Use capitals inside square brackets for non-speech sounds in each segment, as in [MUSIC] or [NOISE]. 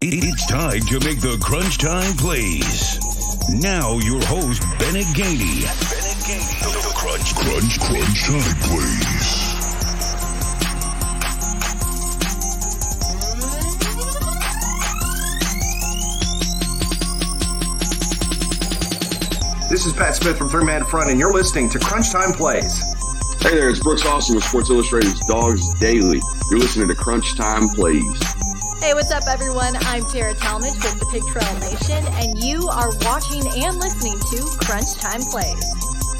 It's time to make the crunch time plays. Now your host Bennett Gainey. Bennett Gainey. The, the crunch, crunch, crunch time plays. This is Pat Smith from Three Man Front, and you're listening to Crunch Time Plays. Hey there, it's Brooks Austin with Sports Illustrated's Dawgs Daily. You're listening to Crunch Time Plays. Hey, what's up, everyone? I'm Tara Talmadge with the Pig Trail Nation, and you are watching and listening to Crunch Time Plays.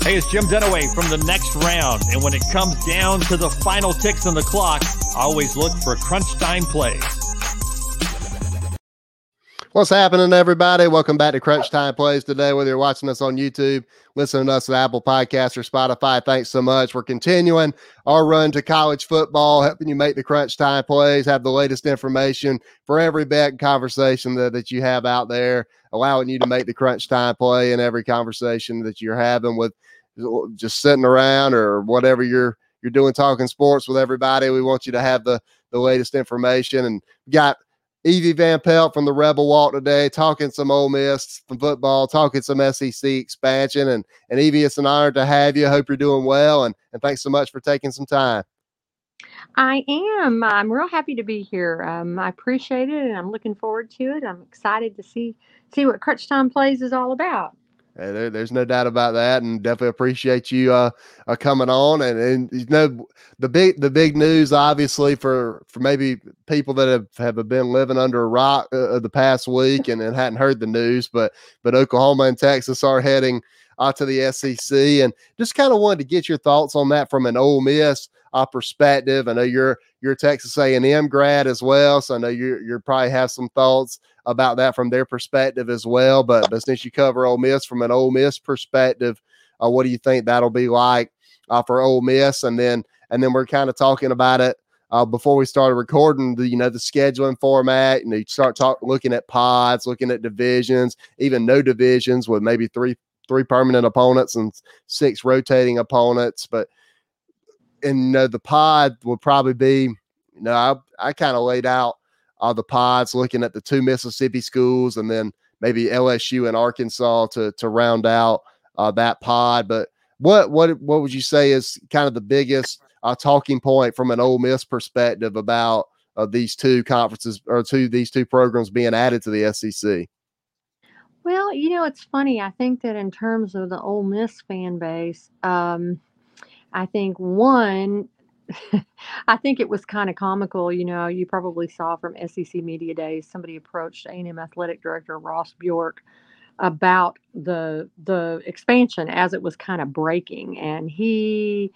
Hey, it's Jim Dunaway from the next round, and when it comes down to the final ticks on the clock, always look for Crunch Time Plays. What's happening, everybody? Welcome back to Crunch Time Plays today. Whether you're watching us on YouTube, listening to us at Apple Podcasts or Spotify, thanks so much. We're continuing our run to college football, helping you make the Crunch Time Plays, have the latest information for every bet and conversation that, that you have out there, allowing you to make the Crunch Time Play in every conversation that you're having with just sitting around or whatever you're you're doing talking sports with everybody. We want you to have the the latest information and got Evie Van Pelt from the Rebel Walk today, talking some Ole Miss, football, talking some SEC expansion. And, and Evie, it's an honor to have you. Hope you're doing well. And, and thanks so much for taking some time. I am. I'm real happy to be here. Um, I appreciate it, and I'm looking forward to it. I'm excited to see see what Crunch Time Plays is all about. Hey, there, there's no doubt about that, and definitely appreciate you uh, uh, coming on. And, and you know the big the big news, obviously for for maybe people that have, have been living under a rock uh, the past week and, and hadn't heard the news, but but Oklahoma and Texas are heading uh, to the SEC, and just kind of wanted to get your thoughts on that from an Ole Miss uh, perspective. I know you're you're a Texas A&M grad as well, so I know you you probably have some thoughts about that from their perspective as well. But, but since you cover Ole Miss from an Ole Miss perspective, uh, what do you think that'll be like uh, for Ole Miss? And then and then we're kind of talking about it uh, before we started recording. The you know the scheduling format. You know, you start talk looking at pods, looking at divisions, even no divisions with maybe three three permanent opponents and six rotating opponents. But and you know the pod will probably be. You know, I I kind of laid out uh, the pods, looking at the two Mississippi schools, and then maybe LSU and Arkansas to to round out uh, that pod. But what what what would you say is kind of the biggest uh, talking point from an Ole Miss perspective about uh, these two conferences or two these two programs being added to the SEC? Well, you know, it's funny. I think that in terms of the Ole Miss fan base, um, I think one, [LAUGHS] I think it was kind of comical. You know, you probably saw from SEC Media Days, somebody approached A&M athletic director Ross Bjork about the the expansion as it was kind of breaking, and he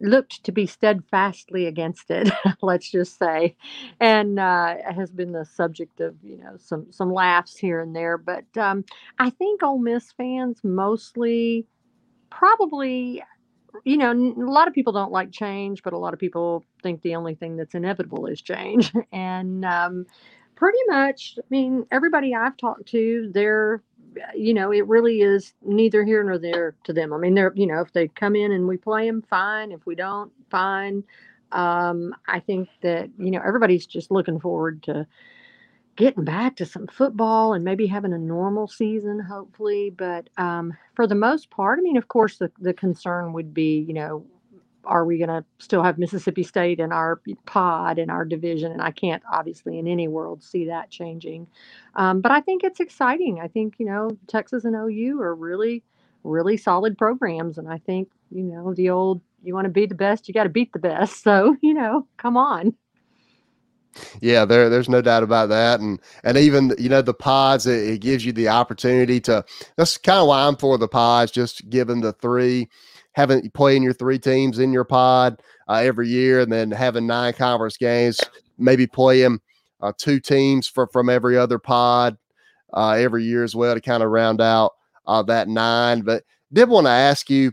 looked to be steadfastly against it. [LAUGHS] let's just say, and uh, has been the subject of you know some some laughs here and there. But um, I think Ole Miss fans mostly probably you know, a lot of people don't like change, but a lot of people think the only thing that's inevitable is change. [LAUGHS] And um, pretty much, I mean, everybody I've talked to, they're, you know, it really is neither here nor there to them. I mean, they're, you know, if they come in and we play them, fine. If we don't, fine. Um, I think that, you know, everybody's just looking forward to, getting back to some football and maybe having a normal season, hopefully. But um, for the most part, I mean, of course, the, the concern would be, you know, are we going to still have Mississippi State in our pod in our division? And I can't obviously in any world see that changing. Um, but I think it's exciting. I think, you know, Texas and OU are really, really solid programs. And I think, you know, the old, you want to be the best, you got to beat the best. [LAUGHS] So, you know, come on. Yeah, there, there's no doubt about that, and and even you know the pods, it, it gives you the opportunity to. That's kind of why I'm for the pods, just giving the three, having playing your three teams in your pod uh, every year, and then having nine conference games, maybe playing uh, two teams for, from every other pod uh, every year as well to kind of round out uh, that nine. But did want to ask you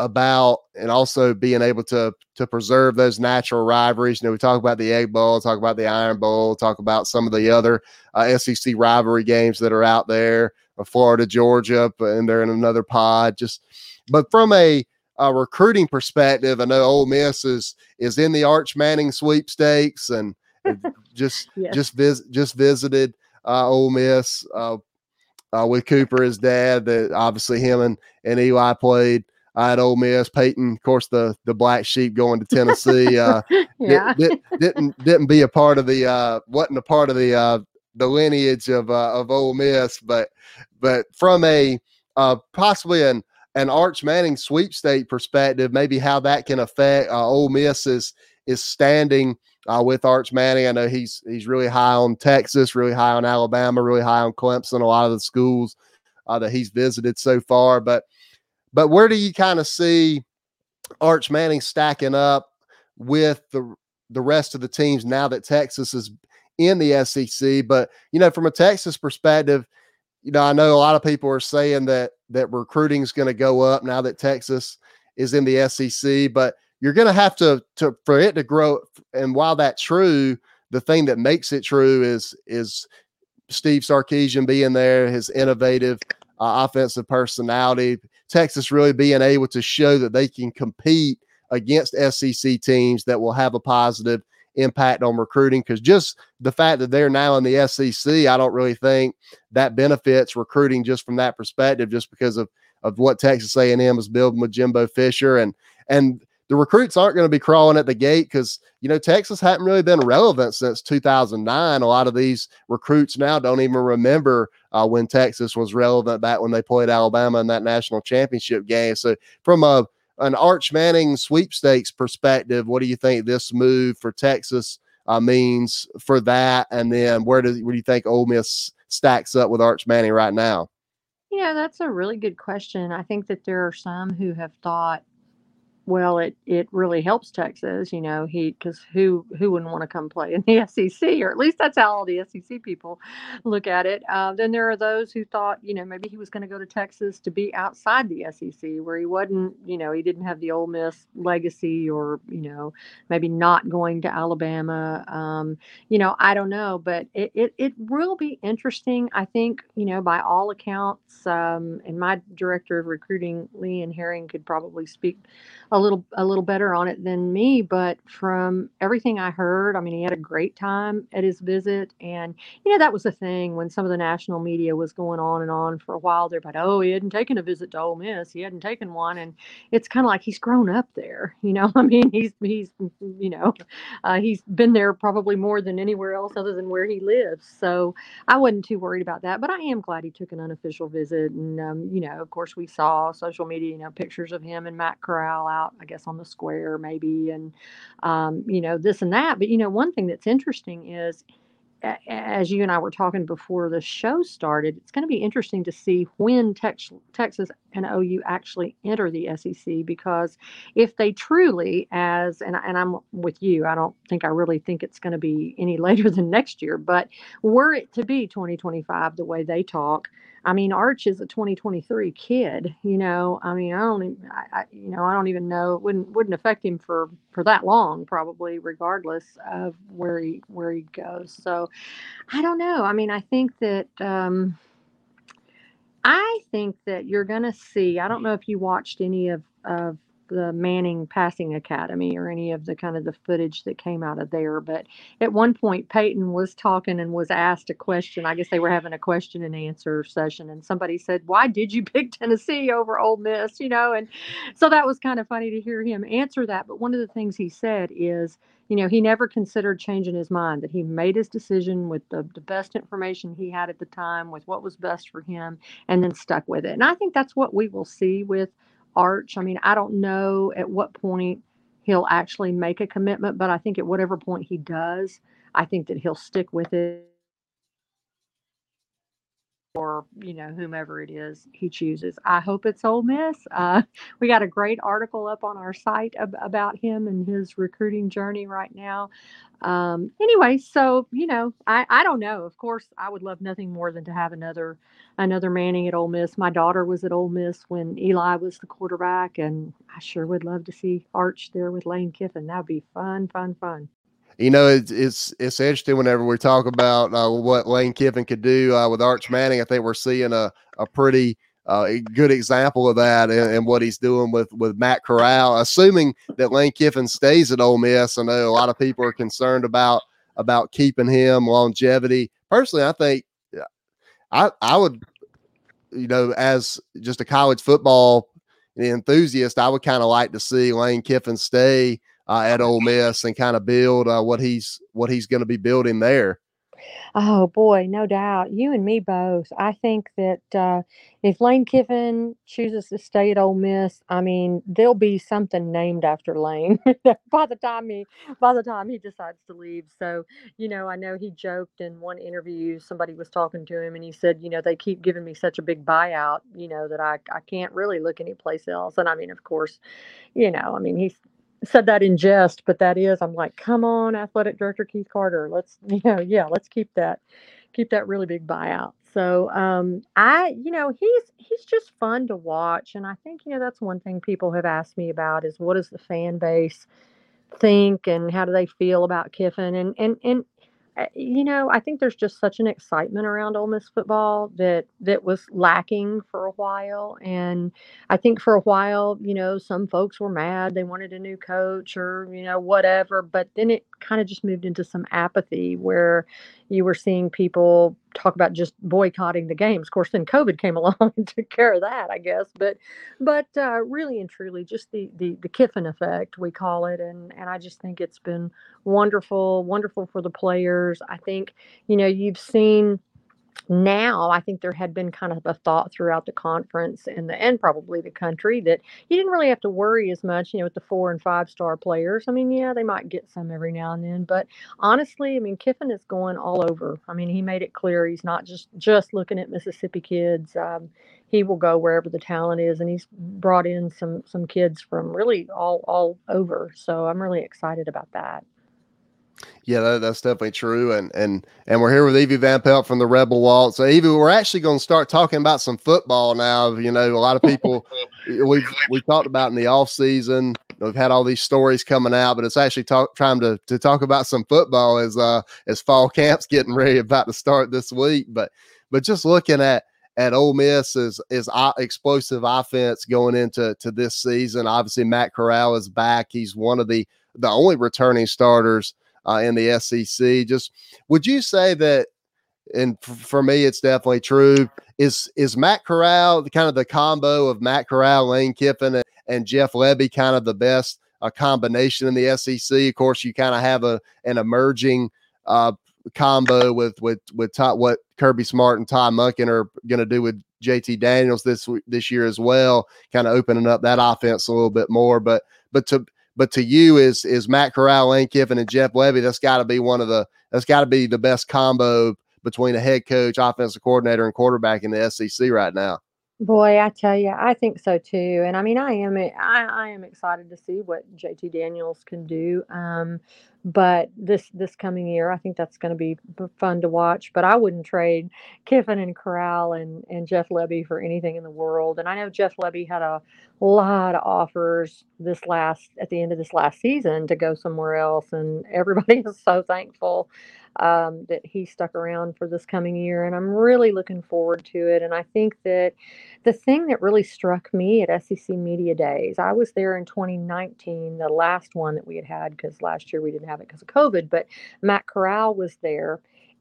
about and also being able to to preserve those natural rivalries. You know, we talk about the Egg Bowl, talk about the Iron Bowl, talk about some of the other uh, SEC rivalry games that are out there, uh, Florida, Georgia, and they're in another pod. Just, but from a, a recruiting perspective, I know Ole Miss is is in the Arch Manning sweepstakes and [LAUGHS] just just visit just visited uh, Ole Miss uh, uh, with Cooper, his dad. That obviously him and, and Eli played uh, at Ole Miss. Peyton, of course, the the black sheep going to Tennessee. Uh, [LAUGHS] yeah. did, didn't didn't be a part of the uh, wasn't a part of the uh, the lineage of uh, of Ole Miss, but but from a uh, possibly an an Arch Manning sweepstake perspective, maybe how that can affect uh, Ole Miss is is standing uh, with Arch Manning. I know he's he's really high on Texas, really high on Alabama, really high on Clemson. A lot of the schools uh, that he's visited so far, but but where do you kind of see Arch Manning stacking up with the the rest of the teams now that Texas is in the SEC? But you know, from a Texas perspective, you know, I know a lot of people are saying that that recruiting is going to go up now that Texas is in the SEC, but you're going to have to to for it to grow. And while that's true, the thing that makes it true is is Steve Sarkisian being there, his innovative uh, offensive personality, Texas really being able to show that they can compete against SEC teams that will have a positive impact on recruiting. Because just the fact that they're now in the SEC, I don't really think that benefits recruiting just from that perspective, just because of of what Texas A&M is building with Jimbo Fisher and and the recruits aren't going to be crawling at the gate because you know Texas hadn't really been relevant since 2009. A lot of these recruits now don't even remember uh, when Texas was relevant back when they played Alabama in that national championship game. So from a an Arch Manning sweepstakes perspective, what do you think this move for Texas uh, means for that? And then where does where do you think Ole Miss stacks up with Arch Manning right now? Yeah, that's a really good question. I think that there are some who have thought, well, it it really helps Texas, you know, he because who who wouldn't want to come play in the [LAUGHS] SEC, or at least that's how all the SEC people look at it. Uh, then there are those who thought, you know, maybe he was going to go to Texas to be outside the SEC, where he wasn't, you know, he didn't have the Ole Miss legacy, or you know, maybe not going to Alabama. Um, you know, I don't know, but it, it, it will be interesting. I think, you know, by all accounts, um, and my director of recruiting, Lee and Herring, could probably speak a little a little better on it than me. But from everything I heard, I mean, he had a great time at his visit, and you know, that was the thing when some of the national media was going on and on for a while. They're about, oh, he hadn't taken a visit to Ole Miss, he hadn't taken one, and it's kind of like he's grown up there. [LAUGHS] You know, I mean, he's he's you know uh, he's been there probably more than anywhere else other than where he lives. So I wasn't too worried about that. But I am glad he took an unofficial visit. And, um, you know, of course, we saw social media, you know, pictures of him and Matt Corral out, I guess, on the square maybe, and, um, you know, this and that. But, you know, one thing that's interesting is, as you and I were talking before the show started, it's going to be interesting to see when Tex- Texas and OU actually enter the SEC because if they truly, as and, and I'm with you, I don't think I really think it's going to be any [LAUGHS] later than next year, but were it to be 2025 the way they talk, I mean, Arch is a 2023 kid. You know, I mean, I don't, even, I, I, you know, I don't even know. It wouldn't wouldn't affect him for for that long, probably, regardless of where he where he goes. So, I don't know. I mean, I think that. Um, I think that you're going to see. I don't know if you watched any of of the Manning Passing Academy or any of the kind of the footage that came out of there, but at one point Peyton was talking and was asked a question. I guess they were having a question and answer session, and somebody said, "Why did you [LAUGHS] pick Tennessee over Ole Miss?" You know, and so that was kind of funny to hear him answer that. But one of the things he said is, you know, he never considered changing his mind. That he made his decision with the, the best information he had at the time, with what was best for him, and then stuck with it. And I think that's what we will see with Arch. I mean, I don't know at what point he'll actually make a commitment, but I think at whatever point he does, I think that he'll stick with it or you know whomever it is he chooses. I hope it's Ole Miss. Uh, [LAUGHS] we got a great article up on our site ab- about him and his recruiting journey right now. Um, anyway, so you know, I I don't know. Of course, I would love nothing more than to have another another Manning at Ole Miss. My daughter was at Ole Miss when Eli was the quarterback, and I sure would love to see Arch there with Lane Kiffin. That'd be fun, fun, fun. You know, it's it's it's interesting whenever we talk about uh, what Lane Kiffin could do uh, with Arch Manning. I think we're seeing a a pretty uh, good example of that and, what he's doing with with Matt Corral. Assuming that Lane Kiffin stays at Ole Miss, I know a lot of people are concerned about about keeping him longevity. Personally, I think I I would, you know, as just a college football enthusiast, I would kind of like to see Lane Kiffin stay uh, at Ole Miss and kind of build uh, what he's what he's going to be building there. Oh boy, no doubt. You and me both. I think that uh, if Lane Kiffin chooses to stay at Ole Miss, I mean, there'll be something named after Lane [LAUGHS] by the time he by the time he decides to leave. So, you know, I know he joked in one interview. Somebody was talking to him, and he said, you know, they keep giving me such a big buyout, you know, that I I can't really look anyplace else. And I mean, of course, you know, I mean, he's said that in jest, but that is, I'm like, come on, athletic director Keith Carter, let's, [LAUGHS] you know, yeah, let's keep that, keep that really big buyout. So, um, I, you know, he's he's just fun to watch, and I think you know that's one thing people have asked me about is what does the fan base think and how do they feel about Kiffin, and and and you know, I think there's just such an excitement around Ole Miss football that that was lacking for a while, and I think for a while, you know, some folks were mad they wanted a new coach or you know whatever, but then it kind of just moved into some apathy where you were seeing people talk about just boycotting the games. Of course, then COVID came [LAUGHS] along and took care of that, I guess. But, but uh, really and truly, just the the the Kiffin effect, we call it, and and I just think it's been wonderful, wonderful for the players. I think you know you've seen now I think there had been kind of a thought throughout the conference and the and probably the country that you didn't really have to worry as much, you know, with the four and five star players. I mean, yeah, they might get some every now and then, but honestly, I mean, Kiffin is going all over. I mean, he made it clear he's not just just looking at Mississippi kids. Um, he will go wherever the talent is, and he's brought in some some kids from really all all over. So I'm really excited about that. Yeah, that, that's definitely true. And and and we're here with Evie Van Pelt from the Rebel Walk. So Evie, we're actually going to start talking about some football now. You know, a lot of people [LAUGHS] we've we talked about in the off season. We've had all these stories coming out, but it's actually talk, trying to to talk about some football as uh as fall camps getting ready about to start this week. But but just looking at at Ole Miss is is explosive offense going into to this season. Obviously, Matt Corral is back. He's one of the the only returning starters uh, in the SEC. Just would you say that? And f- for me, it's definitely true. Is is Matt Corral kind of the combo of Matt Corral, Lane Kiffin, and, and Jeff Lebby kind of the best a combination in the SEC? Of course, you kind of have a an emerging uh, combo with with with Todd, what Kirby Smart and Todd Monken are going to do with JT Daniels this this year as well, kind of opening up that offense a little bit more. But but to but to you is is Matt Corral, Lane Kiffin, and Jeff Lebby. That's got to be one of the that's got to be the best combo between a head coach, offensive coordinator, and quarterback in the SEC right now. Boy, I tell you, I think so too. And I mean, I am I, I am excited to see what JT Daniels can do. Um, but this this coming year, I think that's going to be fun to watch. But I wouldn't trade Kiffin and Corral and and Jeff Lebby for anything in the world. And I know Jeff Lebby had a lot of offers this last at the end of this last season to go somewhere else, and everybody [LAUGHS] is so thankful um, that he stuck around for this coming year. And I'm really looking forward to it. And I think that the thing that really struck me at SEC Media Days, I was there in 2019, the last one that we had had, because last year we didn't have it because of COVID, but Matt Corral was there.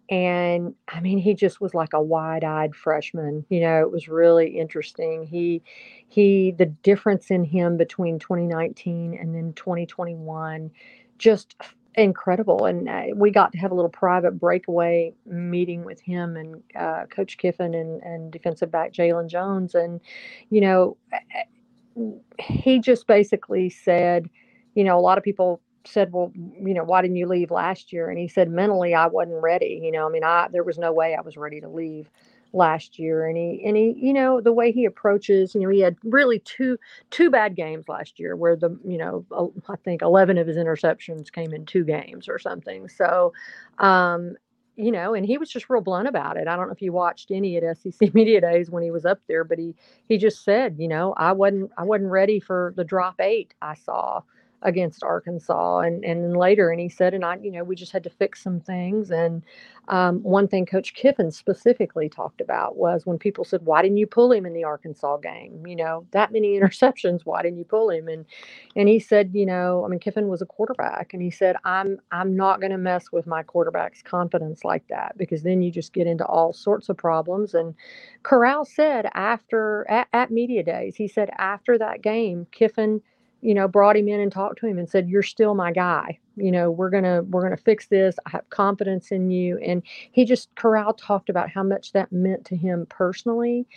And I mean, he just was like a wide-eyed freshman. You know, it was really interesting. He, he, the difference in him between 2019 and then 2021, just incredible. And uh, we got to have a little private breakaway meeting with him and uh, Coach Kiffin and, and defensive back Jalen Jones. And, you know, he just basically said, you know, a lot of people said, well, you know, why didn't you leave last year? And he said, mentally, I wasn't ready. You know, I mean, I, there was no way I was ready to leave last year and he and he you know the way he approaches you know he had really two two bad games last year where the you know i think 11 of his interceptions came in two games or something. So um you know and he was just real blunt about it. I don't know if you watched any at sec [LAUGHS] media days when he was up there but he he just said you know i wasn't i wasn't ready for the drop eight i saw against Arkansas. And and then later, and he said, and I, you know, we just had to fix some things. And um, one thing Coach Kiffin specifically talked about was when people said, "Why didn't you pull him in the Arkansas game? You know, that many [LAUGHS] interceptions. Why didn't you pull him?" And and he said, you know, I mean, Kiffin was a quarterback, and he said, "I'm I'm not going to mess with my quarterback's confidence like that because then you just get into all sorts of problems." And Corral said after at, at media days, he said after that game, Kiffin you know, brought him in and talked to him and said, "You're still my guy. You know, we're gonna we're gonna fix this. I have confidence in you." And he just Corral talked about how much that meant to him personally,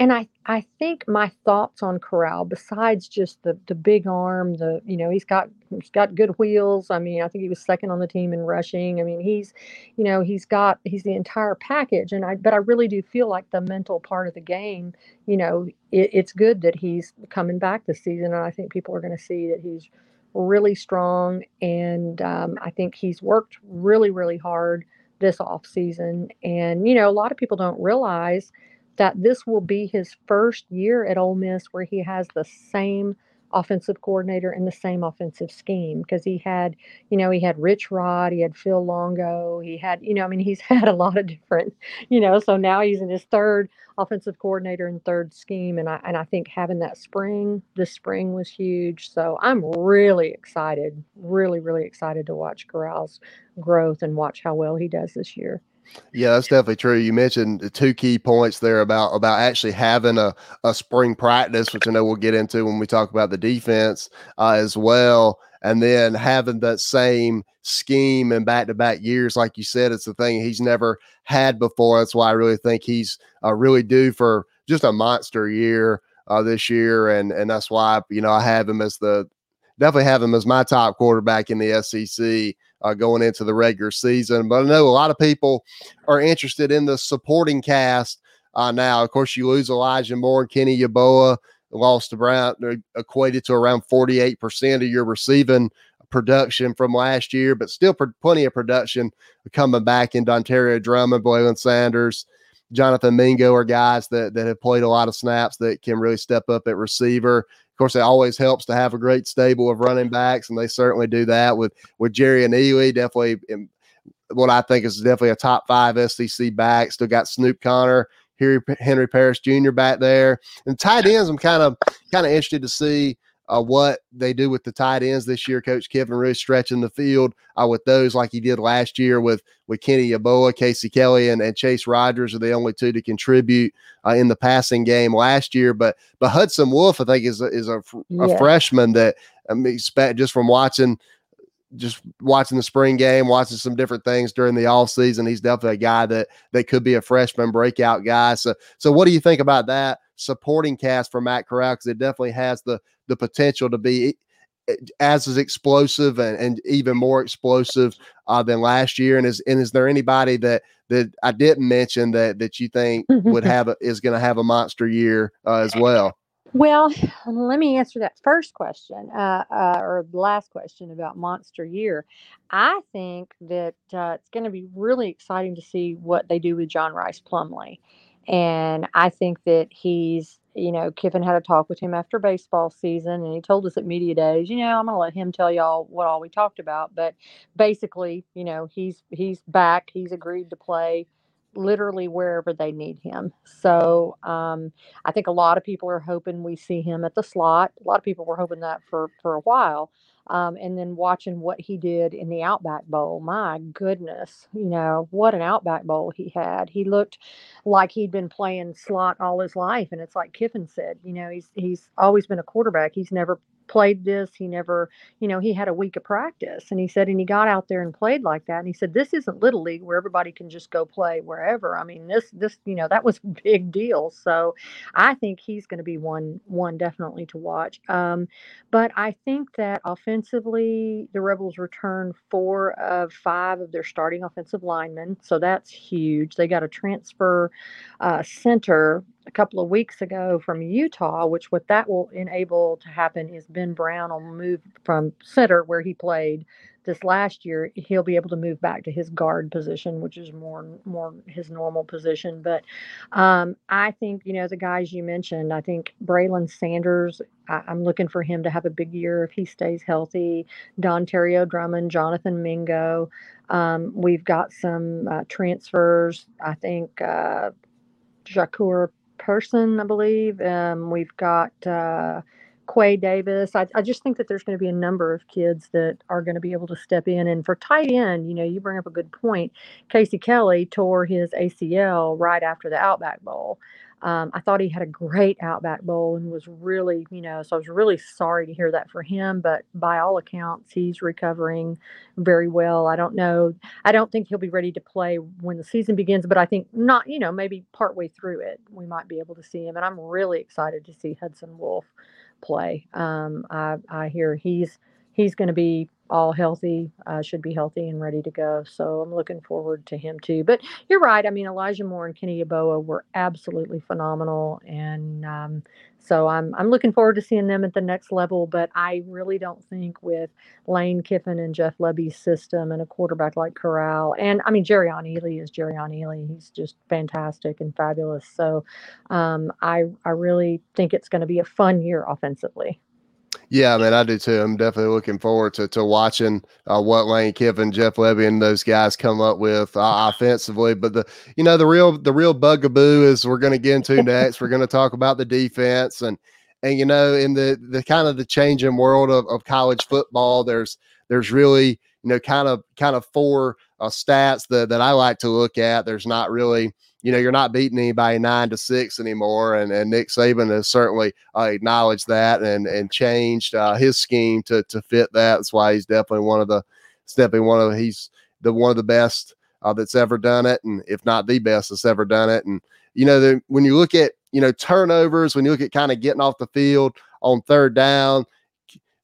and I I think my thoughts on Corral, besides just the the big arm, the you know he's got he's got good wheels. I mean, I think he was second on the team in rushing. I mean, he's you know he's got he's the entire package. And I but I really do feel like the mental part of the game. You know, it, it's good that he's coming back this season, and I think people are going to see that he's really strong. And um, I think he's worked really really hard this off season. And you know, a lot of people don't realize that this will be his first year at Ole Miss where he has the same offensive coordinator in the same offensive scheme because he had, you know, he had Rich Rod, he had Phil Longo, he had, you know, I mean, he's [LAUGHS] had a lot of different, you know, so now he's in his third offensive coordinator and third scheme. And I and I think having that spring, this spring was huge. So I'm really excited, really, really excited to watch Corral's growth and watch how well he does this year. Yeah, that's definitely true. You mentioned the two key points there about about actually having a, a spring practice, which I know we'll get into when we talk about the defense uh, as well, and then having that same scheme in back to back years, like you said, it's a thing he's never had before. That's why I really think he's uh, really due for just a monster year uh, this year, and and that's why you know I have him as the definitely have him as my top quarterback in the SEC uh, going into the regular season. But I know a lot of people are interested in the supporting cast uh, now. Of course, you lose Elijah Moore and Kenny Yeboah, lost around equated to around 48% of your receiving production from last year, but still pr- plenty of production coming back in Dontario Drummond, Braylon Sanders. Jonathan Mingo are guys that, that have played a lot of snaps that can really step up at receiver course, it always helps to have a great stable of running backs, and they certainly do that with with Jerrion Ealy. Definitely, in, what I think is definitely a top five SEC back. Still got Snoop Conner, Henry, Henry Parrish Jr. back there, and tight ends. I'm kind of kind of interested to see uh, what they do with the tight ends this year. Coach Kiffin really stretching the field uh, with those like he did last year with with Kenny Yeboah, Casey Kelly, and, and Chase Rogers are the only two to contribute uh, in the passing game last year. But but Hudson Wolf, I think, is a, is a, a yeah. freshman that I mean, expect just from watching just watching the spring game, watching some different things during the off season. He's definitely a guy that that could be a freshman breakout guy. So so what do you think about that supporting cast for Matt Corral? Because it definitely has the the potential to be as is explosive and, and even more explosive uh, than last year. And is and is there anybody that that I didn't mention that that you think [LAUGHS] would have a, is going to have a monster year uh, as well? Well, let me answer that first question, uh, uh, or the last question about Monster Year. I think that uh, it's going to be really exciting to see what they do with John Rhys Plumlee. And I think that he's you know, Kiffin had a talk with him after baseball season, and he told us at media days, you know, I'm gonna let him tell y'all what all we talked about. But basically, you know, he's he's back. He's agreed to play literally wherever they need him. So um, I think a lot of people are hoping we see him at the slot. A lot of people were hoping that for for a while. Um, and then watching what he did in the Outback Bowl. My goodness, you know, what an Outback Bowl he had. He looked like he'd been playing slot all his life. And it's like Kiffin said, you know, he's he's always been a quarterback. He's never played this. He never, you know, he had a week of practice. And he said, and he got out there and played like that. And he said, this isn't little league where everybody can just go play wherever. I mean, this, this, you know, that was [LAUGHS] big deal. So I think he's going to be one, one definitely to watch. Um, but I think that offensively, the Rebels return four of five of their starting offensive linemen. So that's huge. They got a transfer uh, center a couple of weeks ago from Utah, which what that will enable to happen is Ben Brown will move from center where he played this last year, he'll be able to move back to his guard position, which is more more his normal position. But um, I think you know the guys you mentioned. I think Braylon Sanders. I, am looking for him to have a big year if he stays healthy. Don Dontario Drummond, Jonathan Mingo. Um, we've got some uh, transfers. I think uh, Person, I believe. Um, we've got. Uh, Quay Davis. I, I just think that there's going to be a number of kids that are going to be able to step in. And for tight end, you know, you bring up a good point. Casey Kelly tore his ACL right after the Outback Bowl. Um, I thought he had a great Outback Bowl and was really, you know, so I was really sorry to hear that for him. But by all accounts, he's recovering very well. I don't know. I don't think he'll be ready to play when the season begins, but I think not, you know, maybe partway through it, we might be able to see him. And I'm really excited to see Hudson Wolf play. Um, I, I hear he's he's going to be all healthy, uh, should be healthy and ready to go. So I'm looking forward to him too. But you're right. I mean, Elijah Moore and Kenny Yeboah were absolutely phenomenal, and um, so I'm I'm looking forward to seeing them at the next level. But I really don't think with Lane Kiffin and Jeff Lebby's system and a quarterback like Corral, and I mean Jerrion Ealy is Jerrion Ealy. He's just fantastic and fabulous. So um, I I really think it's going to be a fun year offensively. Yeah, I mean, I do too. I'm definitely looking forward to to watching uh, what Lane Kiffin, Jeff Lebby, and those guys come up with uh, [LAUGHS] offensively. But the you know the real the real bugaboo is we're going to get into next. we're going to talk about the defense and and you know in the the kind of the changing world of, of college football, there's there's really you know kind of kind of four uh, stats that that I like to look at. There's not really you know, you're not beating anybody nine to six anymore. And, and Nick Saban has certainly uh, acknowledged that and, and changed uh, his scheme to, to fit that. That's why he's definitely one of the, definitely one of, he's the, one of the best uh, that's ever done it. And if not the best that's ever done it. And, you know, the, when you look at, you know, turnovers, when you look at kind of getting off the field on third down,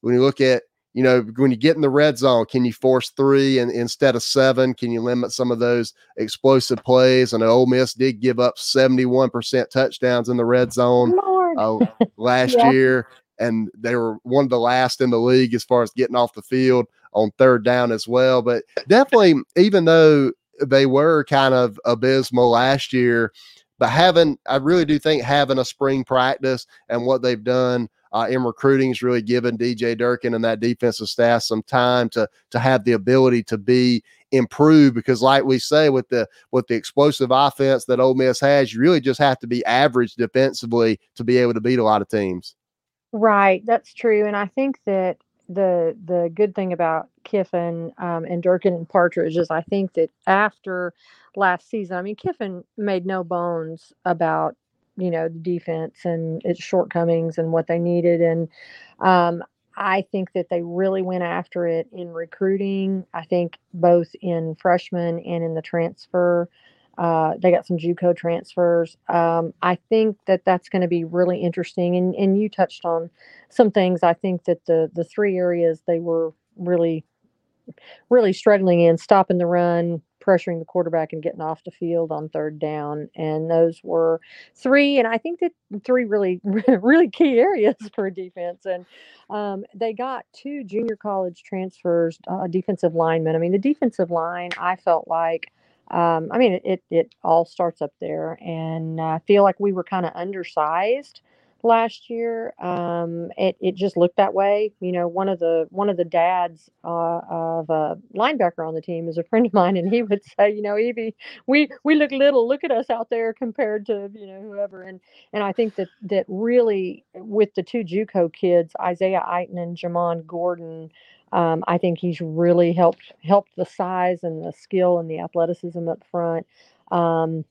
when you look at, you know, when you get in the red zone, can you force three and instead of seven? Can you limit some of those explosive plays? And Ole Miss did give up 71% touchdowns in the red zone uh, [LAUGHS] last yeah. year. And they were one of the last in the league as far as getting off the field on third down as well. But definitely, even though they were kind of abysmal last year, but having, I really do think having a spring practice and what they've done uh, in recruiting has really given DJ Durkin and that defensive staff some time to to have the ability to be improved because like we say with the with the explosive offense that Ole Miss has, you really just have to be average defensively to be able to beat a lot of teams. Right, that's true, and I think that the the good thing about Kiffin um, and Durkin and Partridge is I think that after last season, I mean Kiffin made no bones about you know the defense and its shortcomings and what they needed and um, I think that they really went after it in recruiting. I think both in freshmen and in the transfer. Uh, they got some JUCO transfers. Um, I think that that's going to be really interesting. And and you touched on some things. I think that the the three areas they were really really struggling in stopping the run, pressuring the quarterback and getting off the field on third down. And those were three, and I think that three really, [LAUGHS] really key areas [LAUGHS] for defense. And um, they got two junior college transfers, uh, defensive linemen. I mean, the defensive line, I felt like. Um, I mean, it, it all starts up there, and I feel like we were kind of undersized last year. Um, it, it just looked that way. You know, one of the one of the dads uh, of a linebacker on the team is a friend of mine, and he would say, you know, Evie, we we look little. Look at us out there compared to you know whoever. And and I think that that really with the two JUCO kids, Isaiah Iton and Jamon Gordon. Um, I think he's really helped helped the size and the skill and the athleticism up front. Um,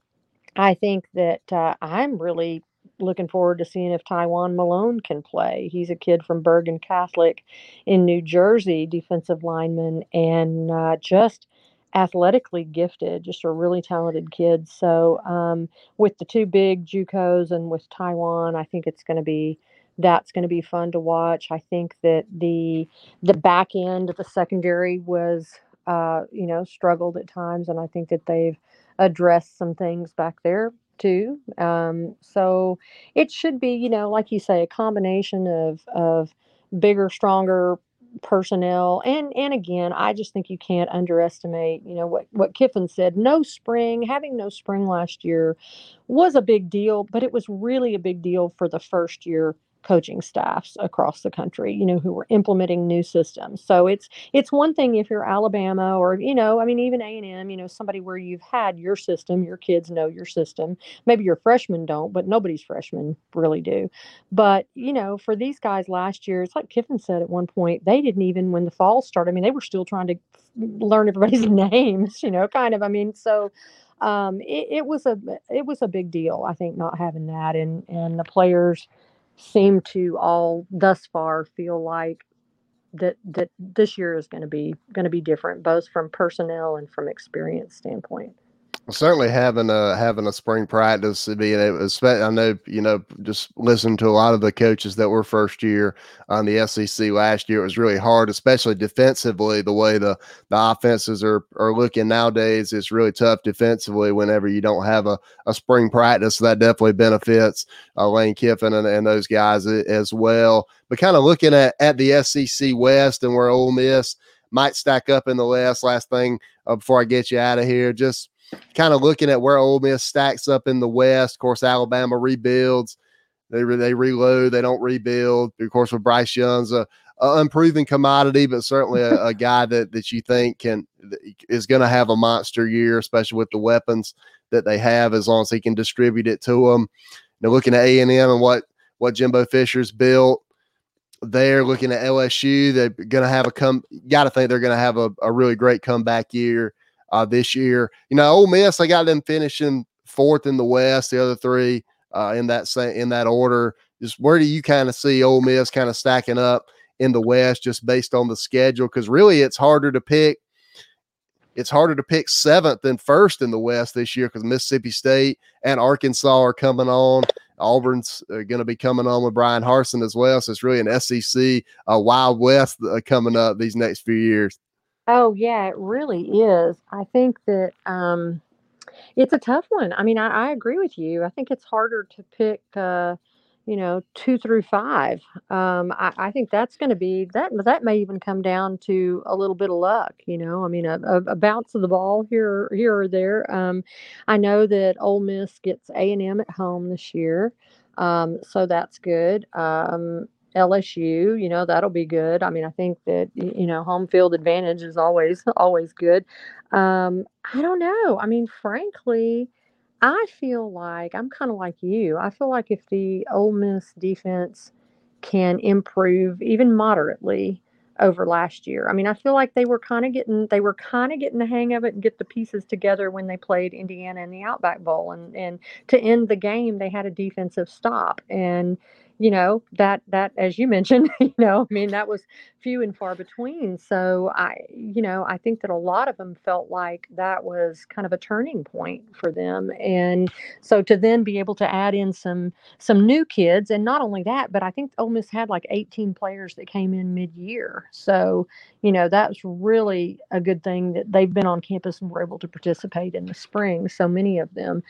I think that uh, I'm really looking forward to seeing if Tywone Malone can play. He's a kid from Bergen Catholic in New Jersey, defensive lineman, and uh, just athletically gifted, just a really talented kid. So um, with the two big JUCOs and with Tywone, I think it's going to be that's going to be fun to watch. I think that the the back end of the secondary was uh, you know struggled at times, and I think that they've addressed some things back there too. Um, so it should be, you know, like you say, a combination of of bigger, stronger personnel and and again i just think you can't underestimate you know what what kiffin said no spring having no spring last year was a big deal but it was really a big deal for the first year coaching staffs across the country you know who were implementing new systems. So it's it's one thing if you're alabama or you know i mean even a&m you know somebody where you've had your system your kids know your system. Maybe your freshmen don't but nobody's freshmen really do. But you know for these guys last year it's like kiffin said at one point they didn't even when the fall started i mean they were still trying to [LAUGHS] learn everybody's [LAUGHS] names you know kind of i mean so um, it, it was a it was a big deal i think not having that. And and the players seem to all thus far feel like that that this year is going to be going to be different both from personnel and from experience standpoint certainly having a having a spring practice to being able I know you know just listening to a lot of the coaches that were first year on the SEC last year it was really hard especially defensively the way the the offenses are are looking nowadays it's really tough defensively whenever you don't have a, a spring practice so that definitely benefits uh, Lane Kiffin and, and those guys as well. But kind of looking at at the SEC West and where Ole Miss might stack up in the last last thing uh, before I get you out of here just kind of looking at where Ole Miss stacks up in the West. Of course, Alabama rebuilds. They re- they reload. They don't rebuild. Of course, with Bryce Young's a, a unproven commodity, but certainly a, a guy that that you think can is going to have a monster year, especially with the weapons that they have, as long as he can distribute it to them. Now, looking at A and M and what what Jimbo Fisher's built there, looking at LSU, they're going to have a come. Got to think they're going to have a, a really great comeback year uh, this year. You know, Ole Miss, I got them finishing fourth in the West. The other three uh, in that in that order. Just where do you kind of see Ole Miss kind of stacking up in the West, just based on the schedule? Because really, it's harder to pick. It's harder to pick seventh and first in the West this year because Mississippi State and Arkansas are coming on. Auburn's uh, going to be coming on with Bryan Harsin as well. So it's really an SEC uh, Wild West uh, coming up these next few years. Oh, yeah, it really is. I think that um, it's a tough one. I mean, I, I agree with you. I think it's harder to pick, uh, you know, two through five. Um, I, I think that's going to be that. That may even come down to a little bit of luck. You know, I mean, a, a, a bounce of the ball here, here or there. Um, I know that Ole Miss gets A and M at home this year, um, so that's good. Um, LSU, you know, that'll be good. I mean, I think that you know, home field advantage is always [LAUGHS] always good. Um, I don't know. I mean, frankly, I feel like I'm kind of like you. I feel like if the Ole Miss defense can improve even moderately over last year. I mean, I feel like they were kind of getting they were kind of getting the hang of it and get the pieces together when they played Indiana in the Outback Bowl and and to end the game they had a defensive stop and you know that that as you mentioned [LAUGHS] you know i mean that was few and far between. So i you know i think that a lot of them felt like that was kind of a turning point for them. And so to then be able to add in some some new kids and not only that but i think Ole Miss had like 18 players that came in mid-year. So you know that's really a good thing that they've been on campus and were able to participate in the spring so many of them.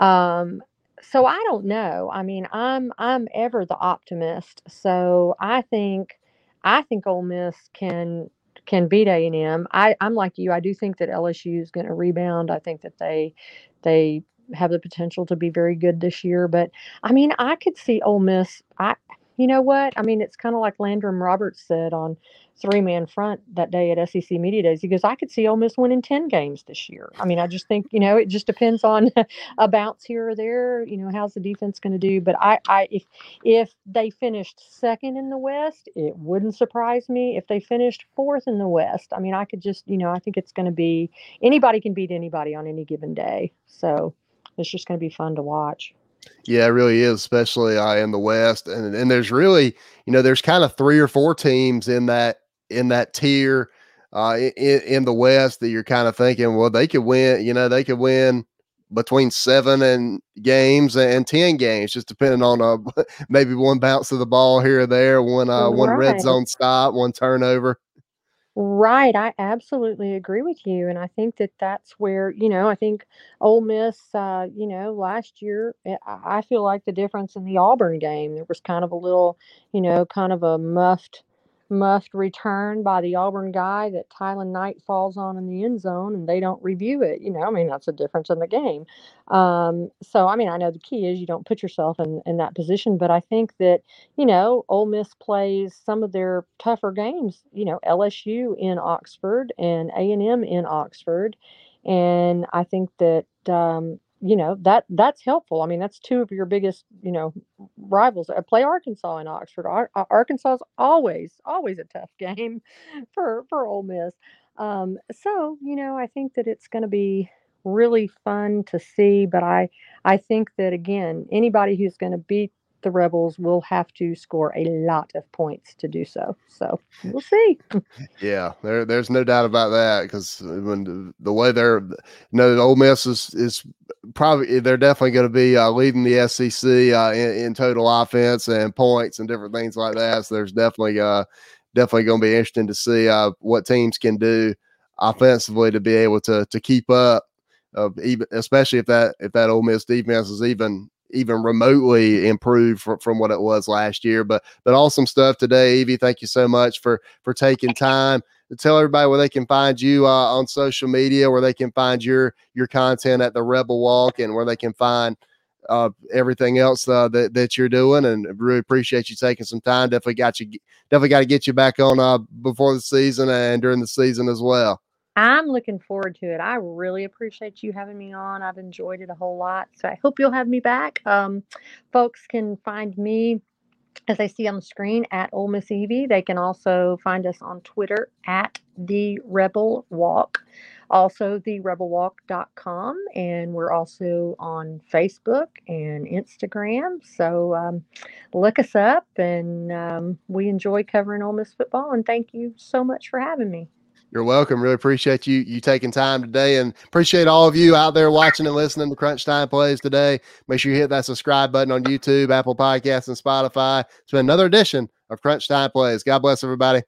Um, so I don't know. I mean, I'm I'm ever the optimist. So I think I think Ole Miss can can beat A and M. I I'm like you. I do think that LSU is going to rebound. I think that they they have the potential to be very good this year. But I mean, I could see Ole Miss. I you know what? I mean, it's kind of like Landrum Roberts said on three man front that day at SEC Media Days. He goes, I could see Ole Miss winning 10 games this year. I mean, I just think, you know, it just depends on [LAUGHS] a bounce here or there. You know, how's the defense going to do? But I, I, if, if they finished second in the West, it wouldn't surprise me. If they finished fourth in the West, I mean, I could just, you know, I think it's going to be anybody can beat anybody on any given day. So it's just going to be fun to watch. Yeah, it really is, especially uh, in the West. And and there's really, you know, there's kind of three or four teams in that in that tier uh, in, in the West that you're kind of thinking, well, they could win, you know, they could win between seven and games and 10 games, just depending on uh, [LAUGHS] maybe one bounce of the ball here or there, one, uh, one red zone stop, one turnover. Right, I absolutely agree with you, and I think that that's where, you know, I think Ole Miss, uh, you know, last year, eh, I feel like the difference in the Auburn game, there was kind of a little, you know, kind of a muffed muffed return by the Auburn guy that Tylan Knight falls on in the end zone and they don't review it. You know, I mean, that's a difference in the game. Um, so, I mean, I know the key is you don't put yourself in, in that position, but I think that, you know, Ole Miss plays some of their tougher games, you know, LSU in Oxford and A&M in Oxford. And I think that, um, you know that that's helpful. I mean, that's two of your biggest, you know, rivals. Uh, play Arkansas in Oxford. Ar- Ar- Arkansas is always always a tough [LAUGHS] game for for Ole Miss. Um, so you know, I think that it's going to be really fun to see. But I I think that again, anybody who's going to beat the Rebels will have to score a lot of points to do so. So we'll see. Yeah, there, there's no doubt about that because when the, the, way they're, you know, Ole Miss is, is probably they're definitely going to be uh, leading the SEC uh, in, in, total offense and points and different things like that. So there's definitely uh, definitely going to be interesting to see uh, what teams can do offensively to be able to to keep up. Uh, even especially if that if that Ole Miss defense is even even remotely improved from, from what it was last year. But but awesome stuff today, Evie. Thank you so much for for taking time to tell everybody where they can find you uh, on social media, where they can find your your content at the Rebel Walk, and where they can find uh, everything else uh, that that you're doing. And really appreciate you taking some time. Definitely got you definitely got to get you back on uh, before the season and during the season as well. I'm looking forward to it. I really appreciate you having me on. I've enjoyed it a whole lot. So I hope you'll have me back. Um, folks can find me as I see on the screen at Ole Miss Evie. They can also find us on Twitter at the Rebel Walk, also therebelwalk.com, and we're also on Facebook and Instagram. So um, look us up, and um, we enjoy covering Ole Miss football. And thank you so much for having me. You're welcome. Really appreciate you you taking time today and appreciate all of you out there watching and listening to Crunch Time Plays today. Make sure you hit that subscribe button on YouTube, Apple Podcasts, and Spotify. It's been another edition of Crunch Time Plays. God bless everybody.